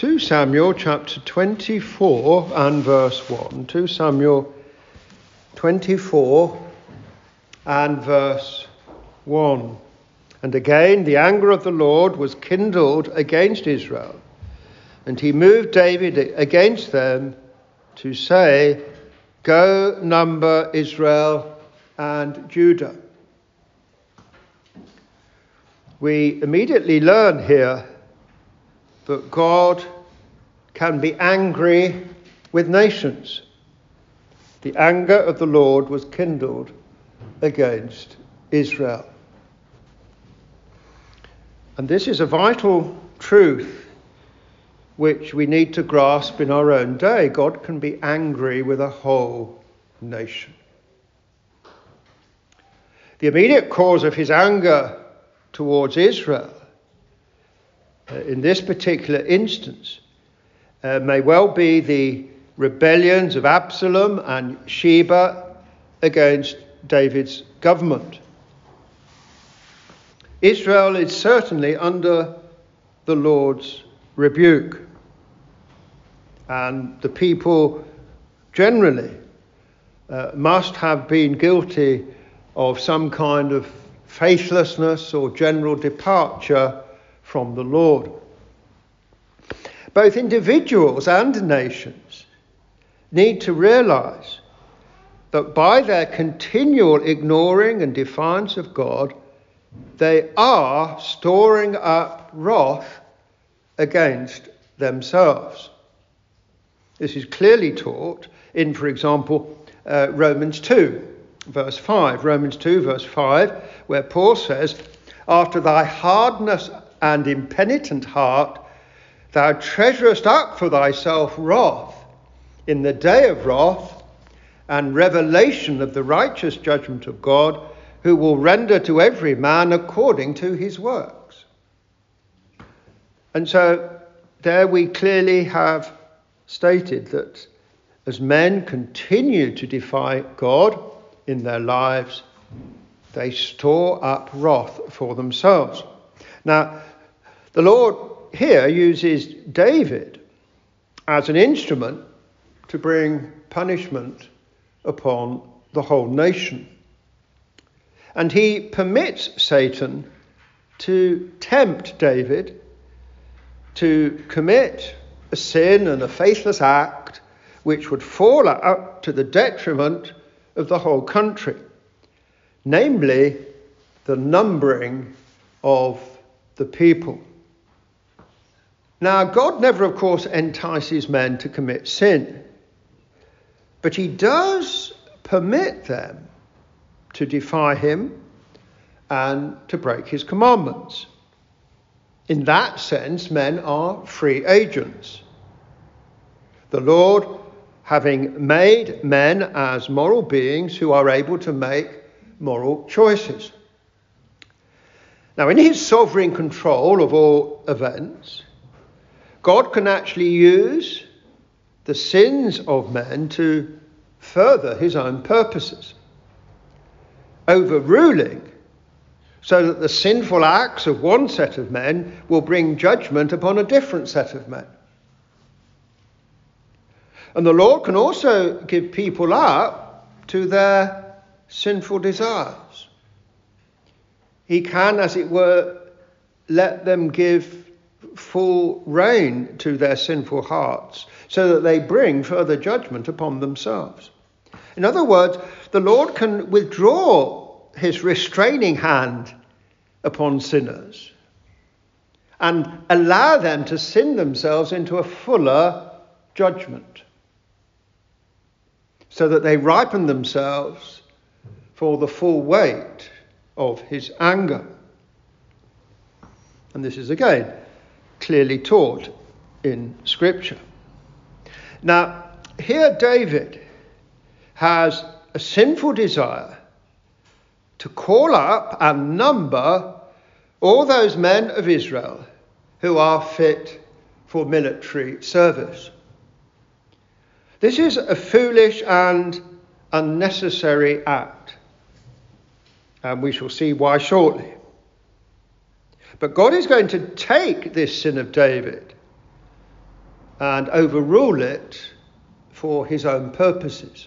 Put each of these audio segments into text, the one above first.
2 Samuel chapter 24 and verse 1. 2 Samuel 24 and verse 1. And again, the anger of the Lord was kindled against Israel, and he moved David against them to say, Go number Israel and Judah. We immediately learn here that God can be angry with nations. The anger of the Lord was kindled against Israel. And this is a vital truth which we need to grasp in our own day. God can be angry with a whole nation. The immediate cause of his anger towards Israel in this particular instance uh, may well be the rebellions of Absalom and Sheba against David's government. Israel is certainly under the Lord's rebuke, and the people generally uh, must have been guilty of some kind of faithlessness or general departure from the Lord. Both individuals and nations need to realize that by their continual ignoring and defiance of God, they are storing up wrath against themselves. This is clearly taught in, for example, uh, Romans 2, verse 5. Romans 2, verse 5, where Paul says, After thy hardness and impenitent heart, thou treasurest up for thyself wrath in the day of wrath and revelation of the righteous judgment of God, who will render to every man according to his works. And so there we clearly have stated that as men continue to defy God in their lives, they store up wrath for themselves. Now, the Lord here uses David as an instrument to bring punishment upon the whole nation. And he permits Satan to tempt David to commit a sin and a faithless act which would fall out to the detriment of the whole country, namely the numbering of the people. Now, God never, of course, entices men to commit sin, but He does permit them to defy Him and to break His commandments. In that sense, men are free agents. The Lord, having made men as moral beings who are able to make moral choices. Now, in His sovereign control of all events, God can actually use the sins of men to further his own purposes, overruling so that the sinful acts of one set of men will bring judgment upon a different set of men. And the Lord can also give people up to their sinful desires. He can, as it were, let them give full rein to their sinful hearts, so that they bring further judgment upon themselves. In other words, the Lord can withdraw his restraining hand upon sinners and allow them to sin themselves into a fuller judgment, so that they ripen themselves for the full weight of his anger. And this is again clearly taught in Scripture. Now, here David has a sinful desire to call up and number all those men of Israel who are fit for military service. This is a foolish and unnecessary act, and we shall see why shortly. But God is going to take this sin of David and overrule it for his own purposes.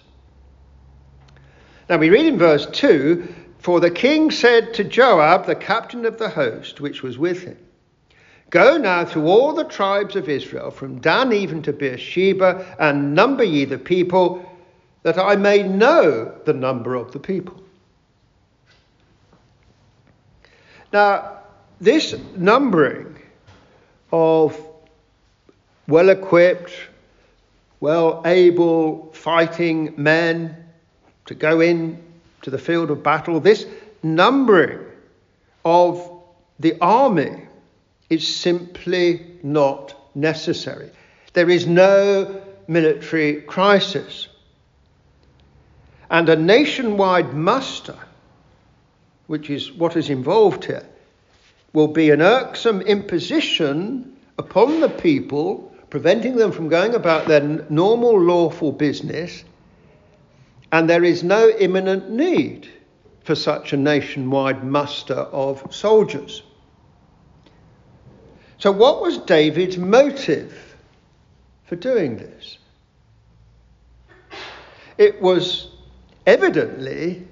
Now we read in verse 2 For the king said to Joab, the captain of the host which was with him, Go now through all the tribes of Israel, from Dan even to Beersheba, and number ye the people, that I may know the number of the people. Now, this numbering of well equipped, well able fighting men to go in to the field of battle, this numbering of the army is simply not necessary. There is no military crisis. And a nationwide muster, which is what is involved here, will be an irksome imposition upon the people, preventing them from going about their normal lawful business, and there is no imminent need for such a nationwide muster of soldiers. So, what was David's motive for doing this? It was evidently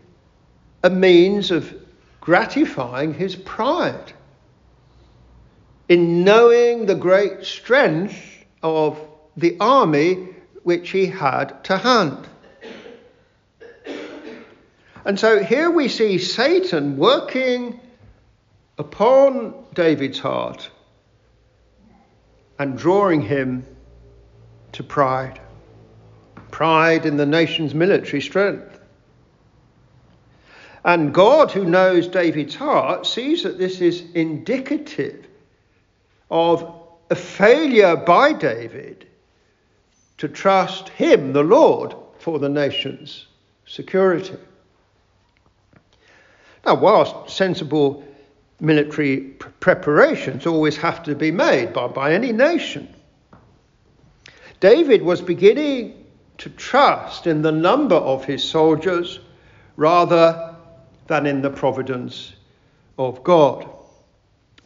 a means of gratifying his pride in knowing the great strength of the army which he had to hand. And so here we see Satan working upon David's heart and drawing him to pride. Pride in the nation's military strength. And God, who knows David's heart, sees that this is indicative of a failure by David to trust him, the Lord, for the nation's security. Now, whilst sensible military preparations always have to be made by, by any nation, David was beginning to trust in the number of his soldiers rather than in the providence of God.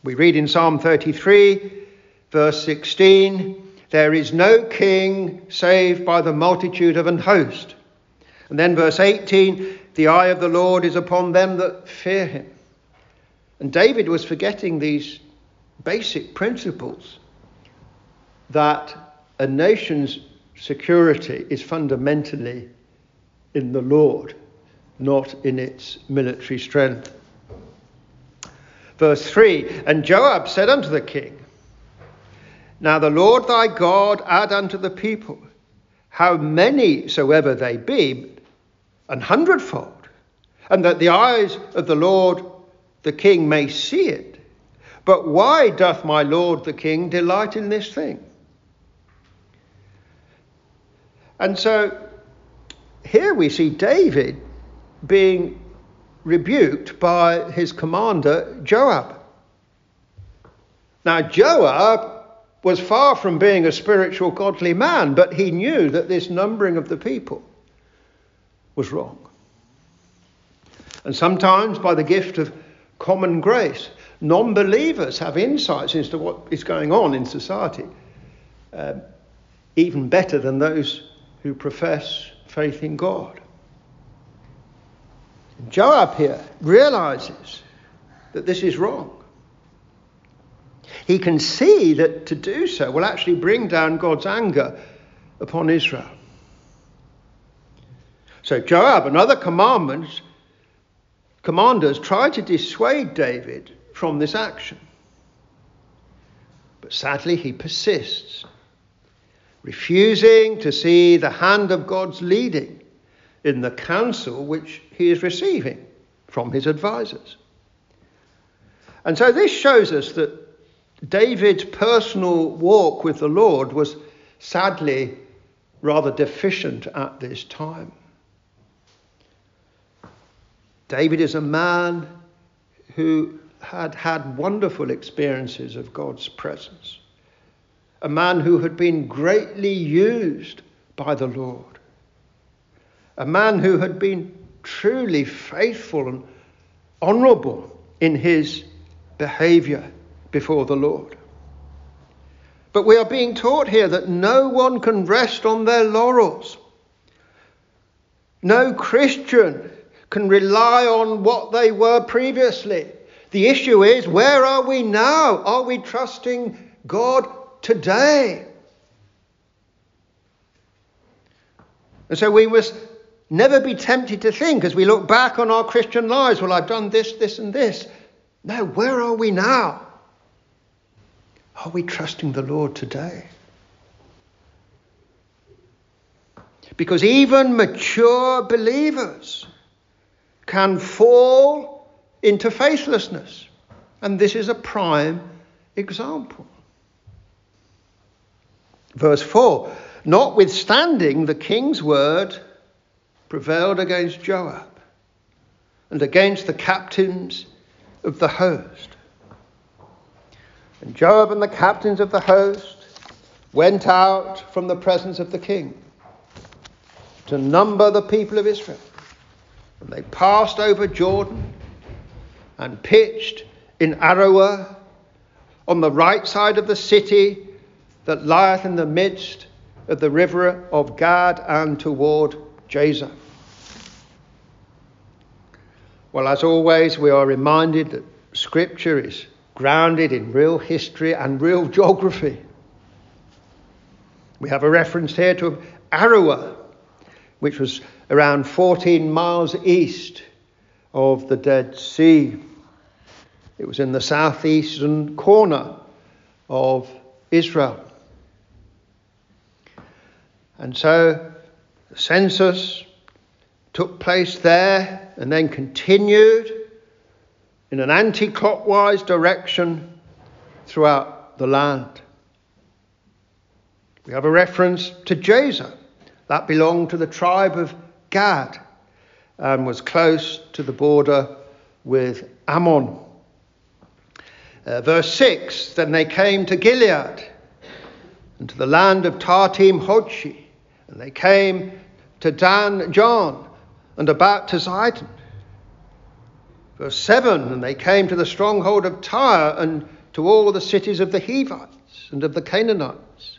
We read in Psalm 33, verse 16, There is no king save by the multitude of an host. And then verse 18, The eye of the Lord is upon them that fear him. And David was forgetting these basic principles that a nation's security is fundamentally in the Lord, not in its military strength. Verse 3 And Joab said unto the king, Now the Lord thy God add unto the people, how many soever they be, an hundredfold, and that the eyes of the Lord the king may see it. But why doth my lord the king delight in this thing? And so here we see David being rebuked by his commander, Joab. Now, Joab was far from being a spiritual, godly man, but he knew that this numbering of the people was wrong. And sometimes, by the gift of common grace, non believers have insights into what is going on in society, um, even better than those who profess faith in God. Joab here realizes that this is wrong. He can see that to do so will actually bring down God's anger upon Israel. So Joab and other commanders try to dissuade David from this action. But sadly, he persists, refusing to see the hand of God's leading in the counsel which he is receiving from his advisors. And so this shows us that David's personal walk with the Lord was sadly rather deficient at this time. David is a man who had had wonderful experiences of God's presence, a man who had been greatly used by the Lord a man who had been truly faithful and honourable in his behaviour before the Lord. But we are being taught here that no one can rest on their laurels. No Christian can rely on what they were previously. The issue is where are we now? Are we trusting God today? And so we must never be tempted to think as we look back on our Christian lives, well, I've done this, this, and this. No, where are we now? Are we trusting the Lord today? Because even mature believers can fall into faithlessness. And this is a prime example. Verse 4 Notwithstanding, the king's word prevailed against Joab and against the captains of the host. And Joab and the captains of the host went out from the presence of the king to number the people of Israel. And they passed over Jordan and pitched in Aroer on the right side of the city that lieth in the midst of the river of Gad and toward Jazer. Well, as always, we are reminded that Scripture is grounded in real history and real geography. We have a reference here to Aroer, which was around 14 miles east of the Dead Sea. It was in the southeastern corner of Israel. And so the census took place there and then continued in an anti clockwise direction throughout the land. We have a reference to Jazer. That belonged to the tribe of Gad and was close to the border with Ammon. Uh, verse 6 Then they came to Gilead and to the land of Tahtim Hodshi, and they came to Dan Jaan and about to Zidon. Verse 7 And they came to the stronghold of Tyre and to all the cities of the Hivites and of the Canaanites.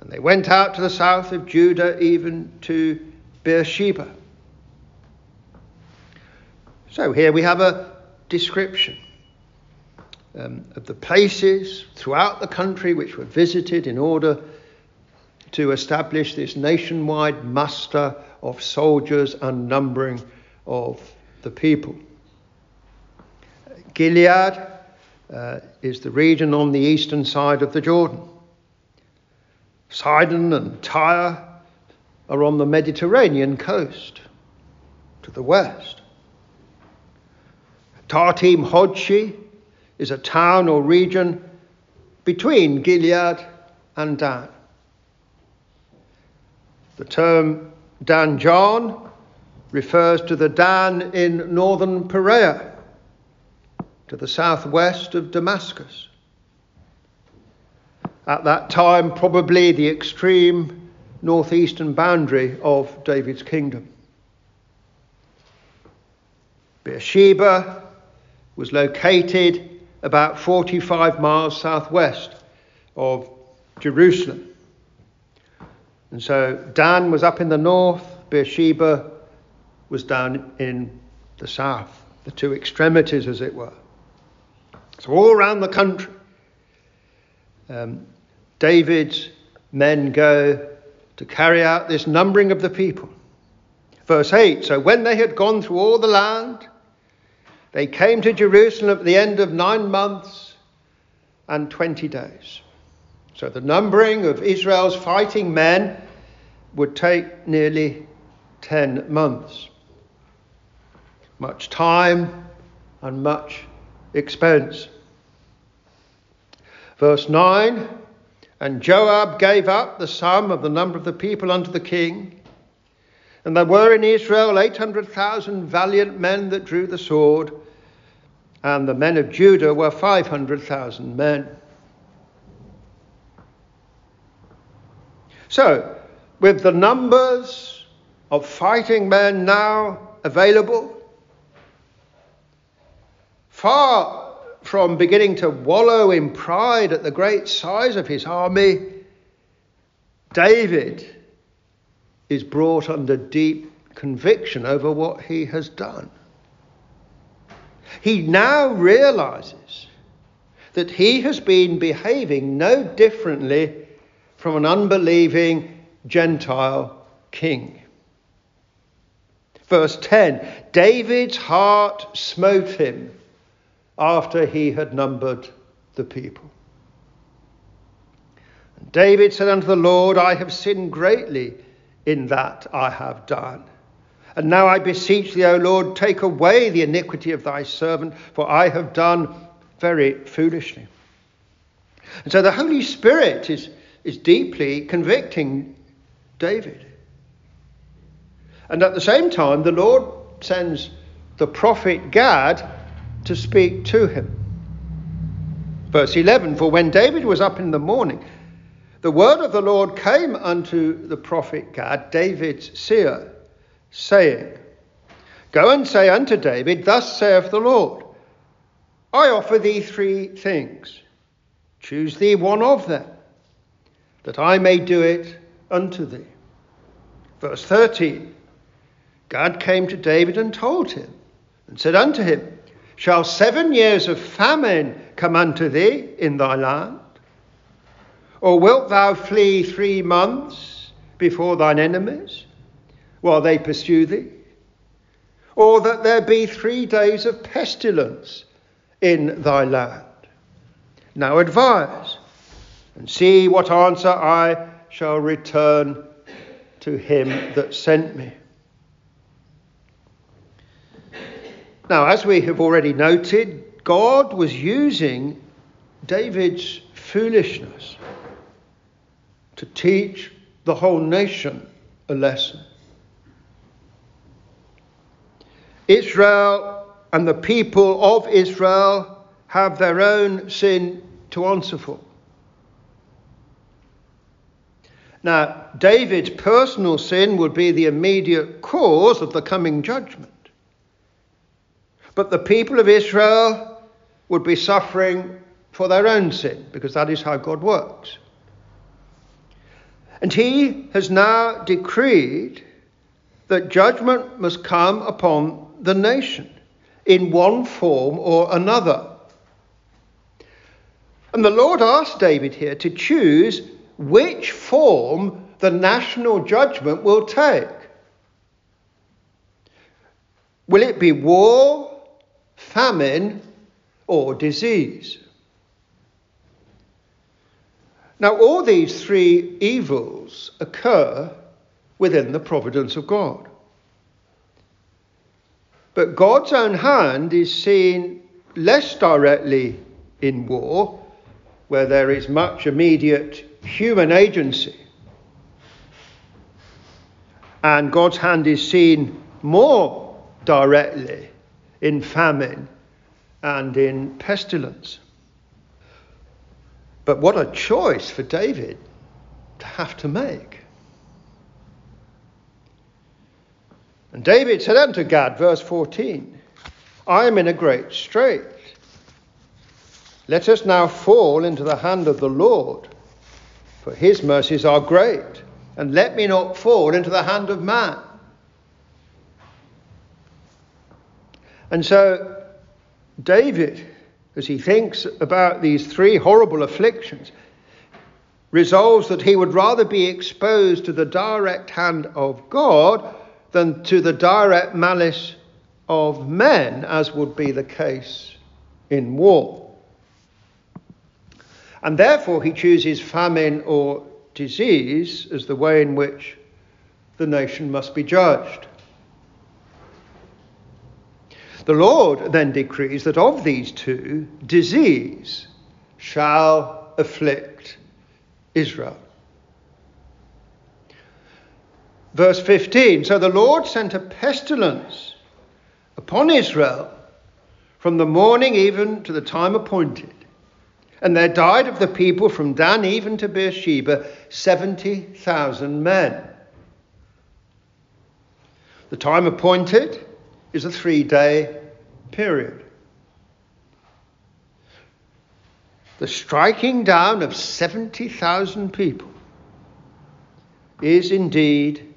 And they went out to the south of Judah, even to Beersheba. So here we have a description um, of the places throughout the country which were visited in order to establish this nationwide muster of soldiers and numbering of the people. Gilead uh, is the region on the eastern side of the Jordan. Sidon and Tyre are on the Mediterranean coast to the west. Tahtim Hodshi is a town or region between Gilead and Dan. The term Dan Jaan refers to the Dan in northern Perea, to the southwest of Damascus. At that time, probably the extreme northeastern boundary of David's kingdom. Beersheba was located about 45 miles southwest of Jerusalem. And so Dan was up in the north, Beersheba was down in the south, the two extremities, as it were. So, all around the country, um, David's men go to carry out this numbering of the people. Verse 8 So, when they had gone through all the land, they came to Jerusalem at the end of nine months and 20 days. So, the numbering of Israel's fighting men would take nearly 10 months. Much time and much expense. Verse 9 And Joab gave up the sum of the number of the people unto the king. And there were in Israel 800,000 valiant men that drew the sword, and the men of Judah were 500,000 men. So, with the numbers of fighting men now available, far from beginning to wallow in pride at the great size of his army, David is brought under deep conviction over what he has done. He now realizes that he has been behaving no differently from an unbelieving Gentile king. Verse 10 David's heart smote him after he had numbered the people. And David said unto the Lord, I have sinned greatly in that I have done. And now I beseech thee, O Lord, take away the iniquity of thy servant, for I have done very foolishly. And so the Holy Spirit is, is deeply convicting David. And at the same time, the Lord sends the prophet Gad to speak to him. Verse 11 For when David was up in the morning, the word of the Lord came unto the prophet Gad, David's seer, saying, Go and say unto David, Thus saith the Lord, I offer thee three things. Choose thee one of them, that I may do it unto thee. Verse 13 Gad came to David and told him, and said unto him, Shall seven years of famine come unto thee in thy land? Or wilt thou flee three months before thine enemies, while they pursue thee? Or that there be three days of pestilence in thy land? Now advise, and see what answer I shall return to him that sent me. Now, as we have already noted, God was using David's foolishness to teach the whole nation a lesson. Israel and the people of Israel have their own sin to answer for. Now, David's personal sin would be the immediate cause of the coming judgment. But the people of Israel would be suffering for their own sin, because that is how God works. And he has now decreed that judgment must come upon the nation in one form or another. And the Lord asked David here to choose which form the national judgment will take. Will it be war, famine, or disease. Now, all these three evils occur within the providence of God. But God's own hand is seen less directly in war, where there is much immediate human agency. And God's hand is seen more directly in famine and in pestilence. But what a choice for David to have to make. And David said unto Gad, verse 14, I am in a great strait. Let us now fall into the hand of the Lord, for his mercies are great, and let me not fall into the hand of man. And so, David, as he thinks about these three horrible afflictions, resolves that he would rather be exposed to the direct hand of God than to the direct malice of men, as would be the case in war. And therefore, he chooses famine or disease as the way in which the nation must be judged. The Lord then decrees that of these two, disease shall afflict Israel. Verse 15 So the Lord sent a pestilence upon Israel from the morning even to the time appointed. And there died of the people from Dan even to Beersheba 70,000 men. The time appointed is a three day period. the striking down of 70,000 people is indeed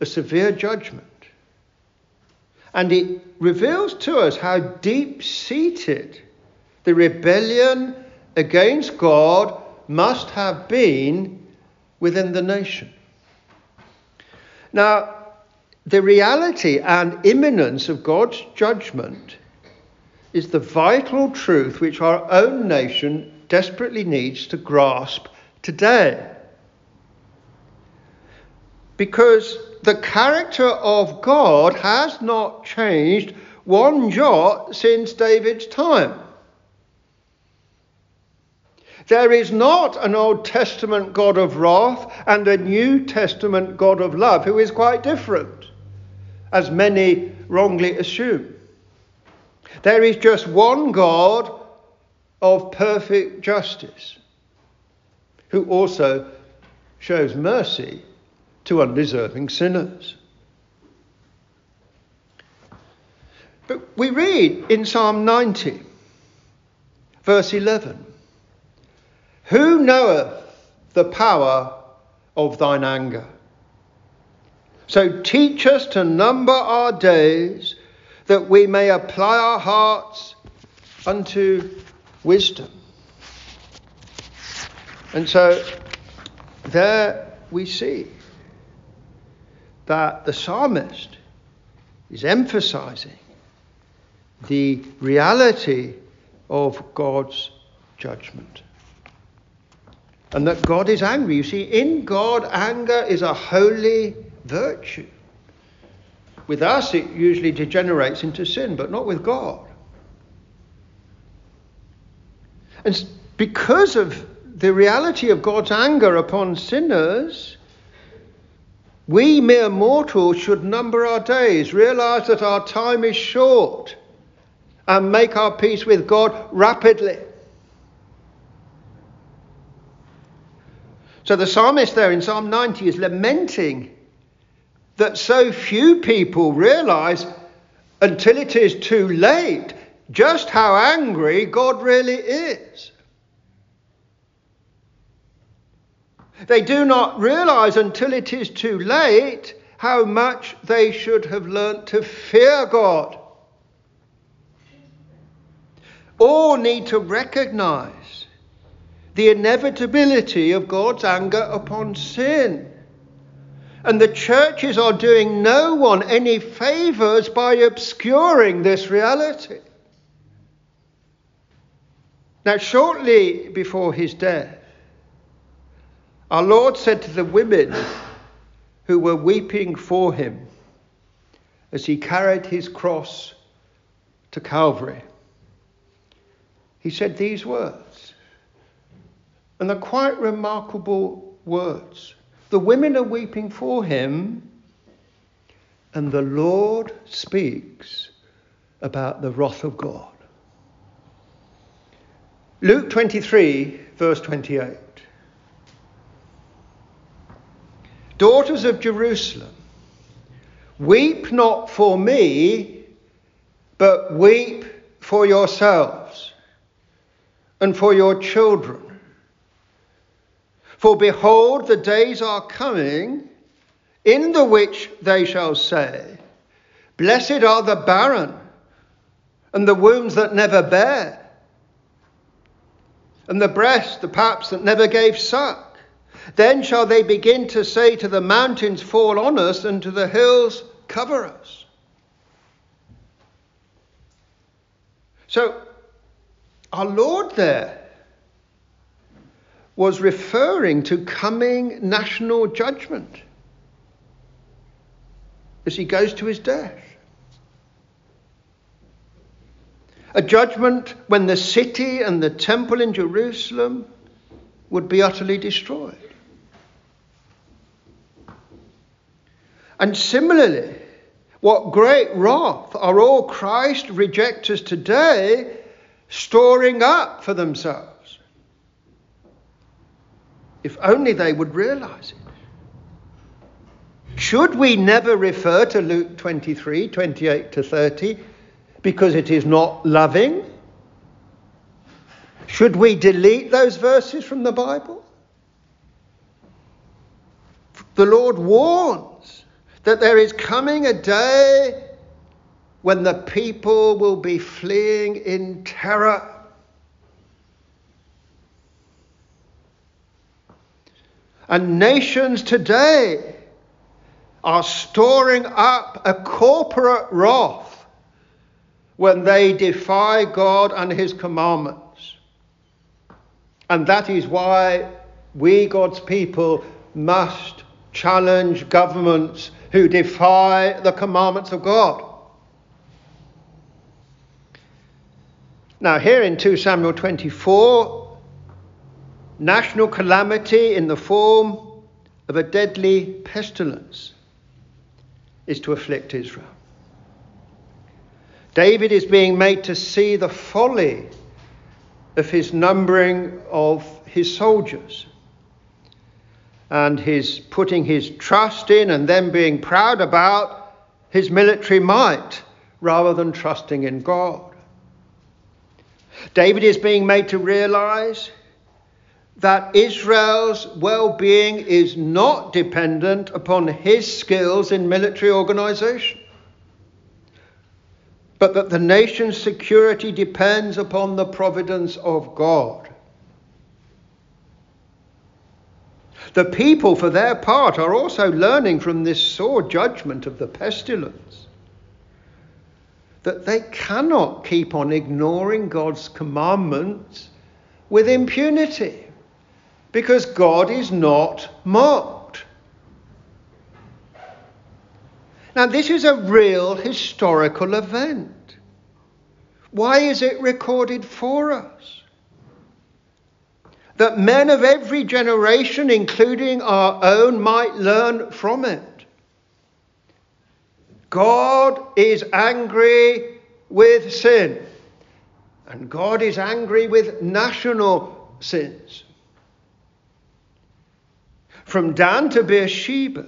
a severe judgment. And it reveals to us how deep seated the rebellion against God must have been within the nation. Now, the reality and imminence of God's judgment is the vital truth which our own nation desperately needs to grasp today. Because the character of God has not changed one jot since David's time. There is not an Old Testament God of wrath and a New Testament God of love who is quite different, as many wrongly assume. There is just one God of perfect justice who also shows mercy to undeserving sinners. But we read in Psalm 90, verse 11 Who knoweth the power of thine anger? So teach us to number our days that we may apply our hearts unto wisdom. And so there we see that the psalmist is emphasizing the reality of God's judgment. And that God is angry. You see, in God, anger is a holy virtue. With us, it usually degenerates into sin, but not with God. And because of the reality of God's anger upon sinners, we mere mortals should number our days, realize that our time is short, and make our peace with God rapidly. So the psalmist there in Psalm 90 is lamenting that so few people realize until it is too late just how angry God really is. They do not realize until it is too late how much they should have learnt to fear God. All need to recognize the inevitability of God's anger upon sin. And the churches are doing no one any favors by obscuring this reality. Now, shortly before his death, our Lord said to the women who were weeping for him as he carried his cross to Calvary, he said these words. And they're quite remarkable words. The women are weeping for him, and the Lord speaks about the wrath of God. Luke 23, verse 28. Daughters of Jerusalem, weep not for me, but weep for yourselves and for your children. For behold, the days are coming in the which they shall say, Blessed are the barren and the wombs that never bear and the breast, the paps that never gave suck. Then shall they begin to say to the mountains, Fall on us, and to the hills, Cover us. So, our Lord there was referring to coming national judgment as he goes to his death. A judgment when the city and the temple in Jerusalem would be utterly destroyed. And similarly, what great wrath are all Christ rejectors today storing up for themselves? If only they would realize it. Should we never refer to Luke 23 28 to 30 because it is not loving? Should we delete those verses from the Bible? The Lord warns that there is coming a day when the people will be fleeing in terror. And nations today are storing up a corporate wrath when they defy God and His commandments. And that is why we, God's people, must challenge governments who defy the commandments of God. Now, here in 2 Samuel 24, national calamity in the form of a deadly pestilence is to afflict Israel. David is being made to see the folly of his numbering of his soldiers and his putting his trust in and then being proud about his military might rather than trusting in God. David is being made to realize that Israel's well being is not dependent upon his skills in military organization, but that the nation's security depends upon the providence of God. The people, for their part, are also learning from this sore judgment of the pestilence that they cannot keep on ignoring God's commandments with impunity because God is not mocked. Now, this is a real historical event. Why is it recorded for us? That men of every generation, including our own, might learn from it. God is angry with sin, and God is angry with national sins. From Dan to Beersheba,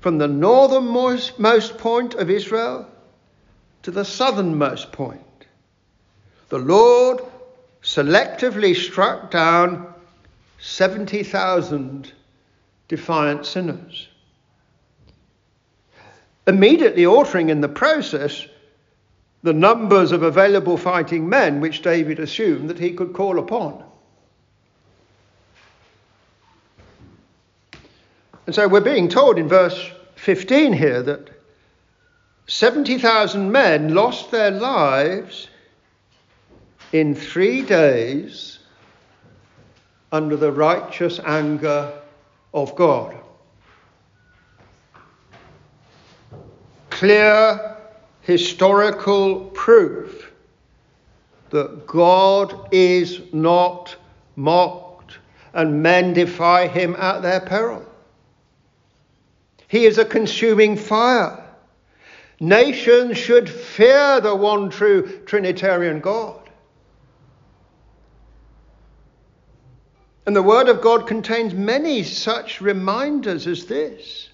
from the northernmost point of Israel to the southernmost point, the Lord selectively struck down 70,000 defiant sinners immediately altering in the process the numbers of available fighting men which David assumed that he could call upon. And so we're being told in verse 15 here that 70,000 men lost their lives in three days under the righteous anger of God. clear historical proof that God is not mocked and men defy him at their peril. He is a consuming fire. Nations should fear the one true Trinitarian God. And the Word of God contains many such reminders as this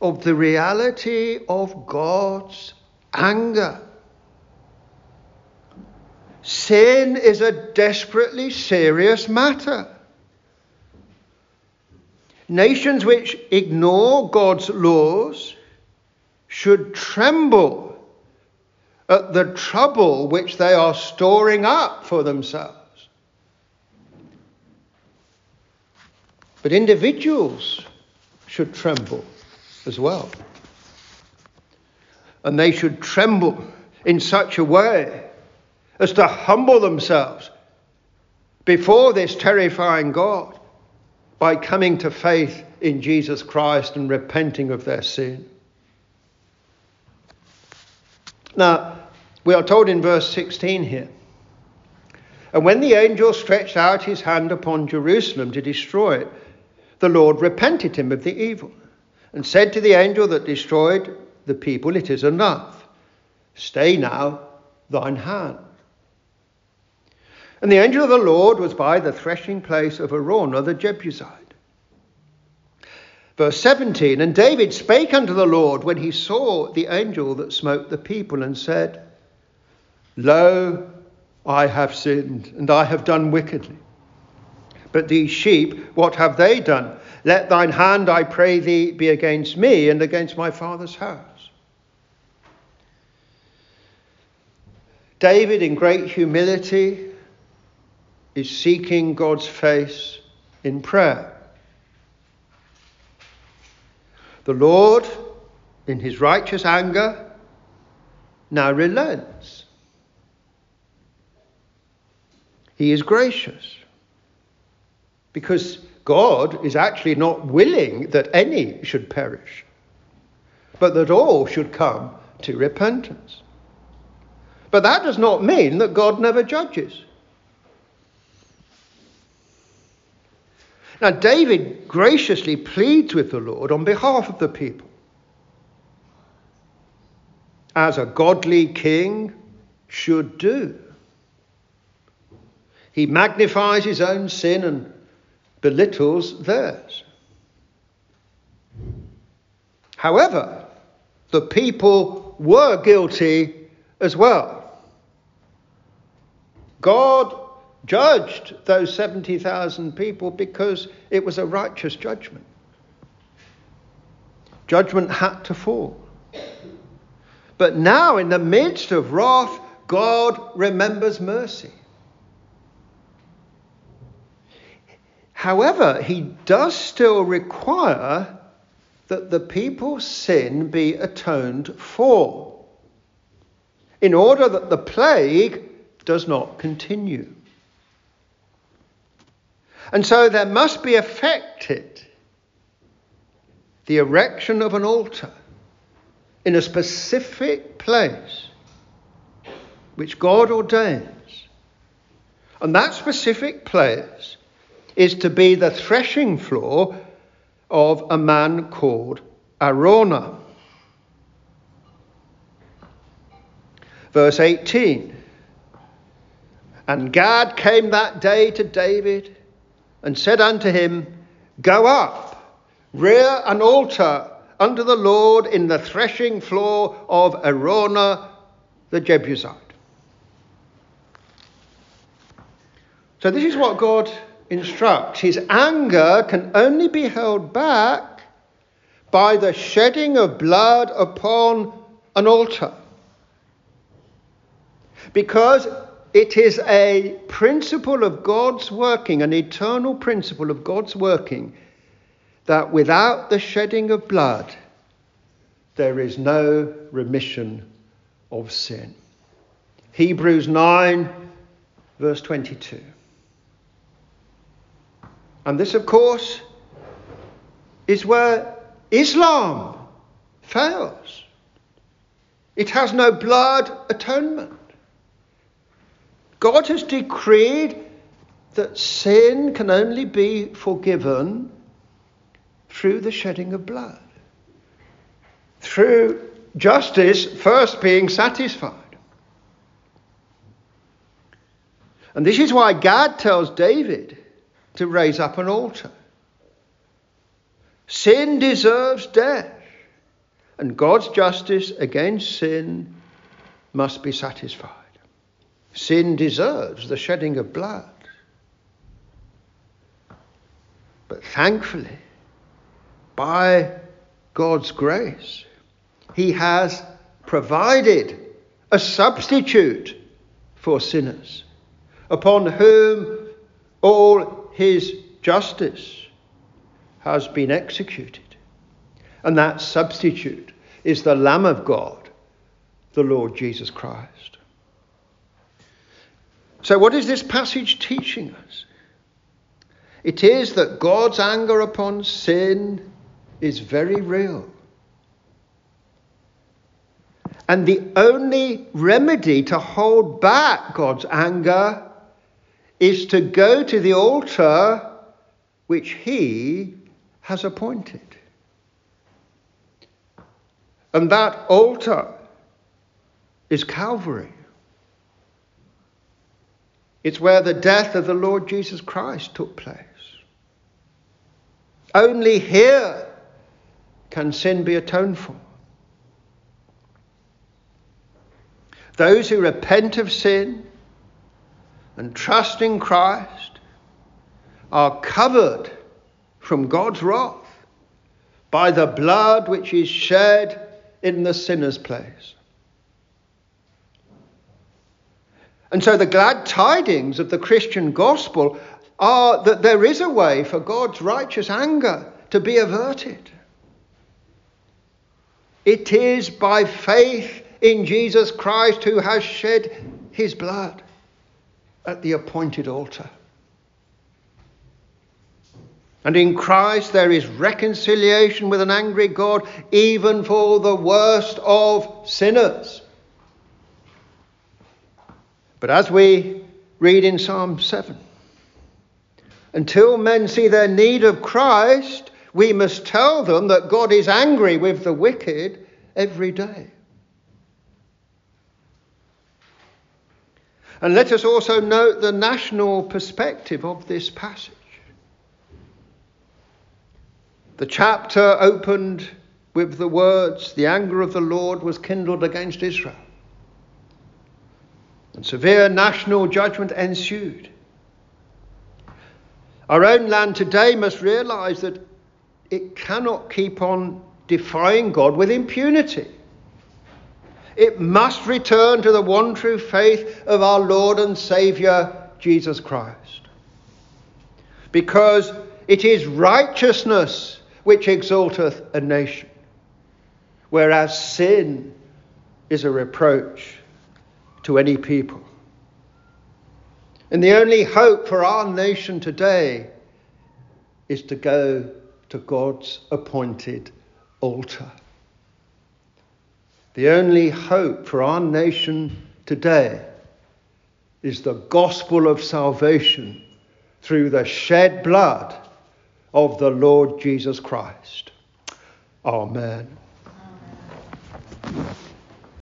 of the reality of God's anger. Sin is a desperately serious matter. Nations which ignore God's laws should tremble at the trouble which they are storing up for themselves. But individuals should tremble as well. And they should tremble in such a way as to humble themselves before this terrifying God by coming to faith in Jesus Christ and repenting of their sin. Now, we are told in verse 16 here, and when the angel stretched out his hand upon Jerusalem to destroy it, the Lord repented him of the evil and said to the angel that destroyed the people, It is enough. Stay now thine hand. And the angel of the Lord was by the threshing place of Araunah the Jebusite. Verse 17 And David spake unto the Lord when he saw the angel that smote the people, and said, Lo, I have sinned, and I have done wickedly. But these sheep, what have they done? Let thine hand, I pray thee, be against me and against my father's house. David, in great humility, is seeking God's face in prayer. The Lord, in his righteous anger, now relents. He is gracious because God is actually not willing that any should perish, but that all should come to repentance. But that does not mean that God never judges. Now, David graciously pleads with the Lord on behalf of the people. As a godly king should do. He magnifies his own sin and belittles theirs. However, the people were guilty as well. God judged those 70,000 people because it was a righteous judgment. Judgment had to fall. But now, in the midst of wrath, God remembers mercy. However, he does still require that the people's sin be atoned for, in order that the plague does not continue. And so there must be effected the erection of an altar in a specific place which God ordains. And that specific place is to be the threshing floor of a man called Araunah. Verse 18 And Gad came that day to David and said unto him, Go up, rear an altar unto the Lord in the threshing floor of Araunah the Jebusite. So, this is what God instructs. His anger can only be held back by the shedding of blood upon an altar. Because it is a principle of God's working, an eternal principle of God's working, that without the shedding of blood, there is no remission of sin. Hebrews 9, verse 22. And this, of course, is where Islam fails. It has no blood atonement. God has decreed that sin can only be forgiven through the shedding of blood, through justice first being satisfied. And this is why God tells David to raise up an altar. Sin deserves death, and God's justice against sin must be satisfied. Sin deserves the shedding of blood. But thankfully, by God's grace, He has provided a substitute for sinners, upon whom all His justice has been executed. And that substitute is the Lamb of God, the Lord Jesus Christ. So, what is this passage teaching us? It is that God's anger upon sin is very real. And the only remedy to hold back God's anger is to go to the altar which He has appointed. And that altar is Calvary. It's where the death of the Lord Jesus Christ took place. Only here can sin be atoned for. Those who repent of sin and trust in Christ are covered from God's wrath by the blood which is shed in the sinner's place. And so the glad tidings of the Christian gospel are that there is a way for God's righteous anger to be averted. It is by faith in Jesus Christ who has shed his blood at the appointed altar. And in Christ there is reconciliation with an angry God, even for the worst of sinners. But as we read in Psalm 7, until men see their need of Christ, we must tell them that God is angry with the wicked every day. And let us also note the national perspective of this passage. The chapter opened with the words, The anger of the Lord was kindled against Israel. And severe national judgment ensued. Our own land today must realize that it cannot keep on defying God with impunity. It must return to the one true faith of our Lord and Saviour, Jesus Christ. Because it is righteousness which exalteth a nation, whereas sin is a reproach to any people. And the only hope for our nation today is to go to God's appointed altar. The only hope for our nation today is the gospel of salvation through the shed blood of the Lord Jesus Christ. Amen.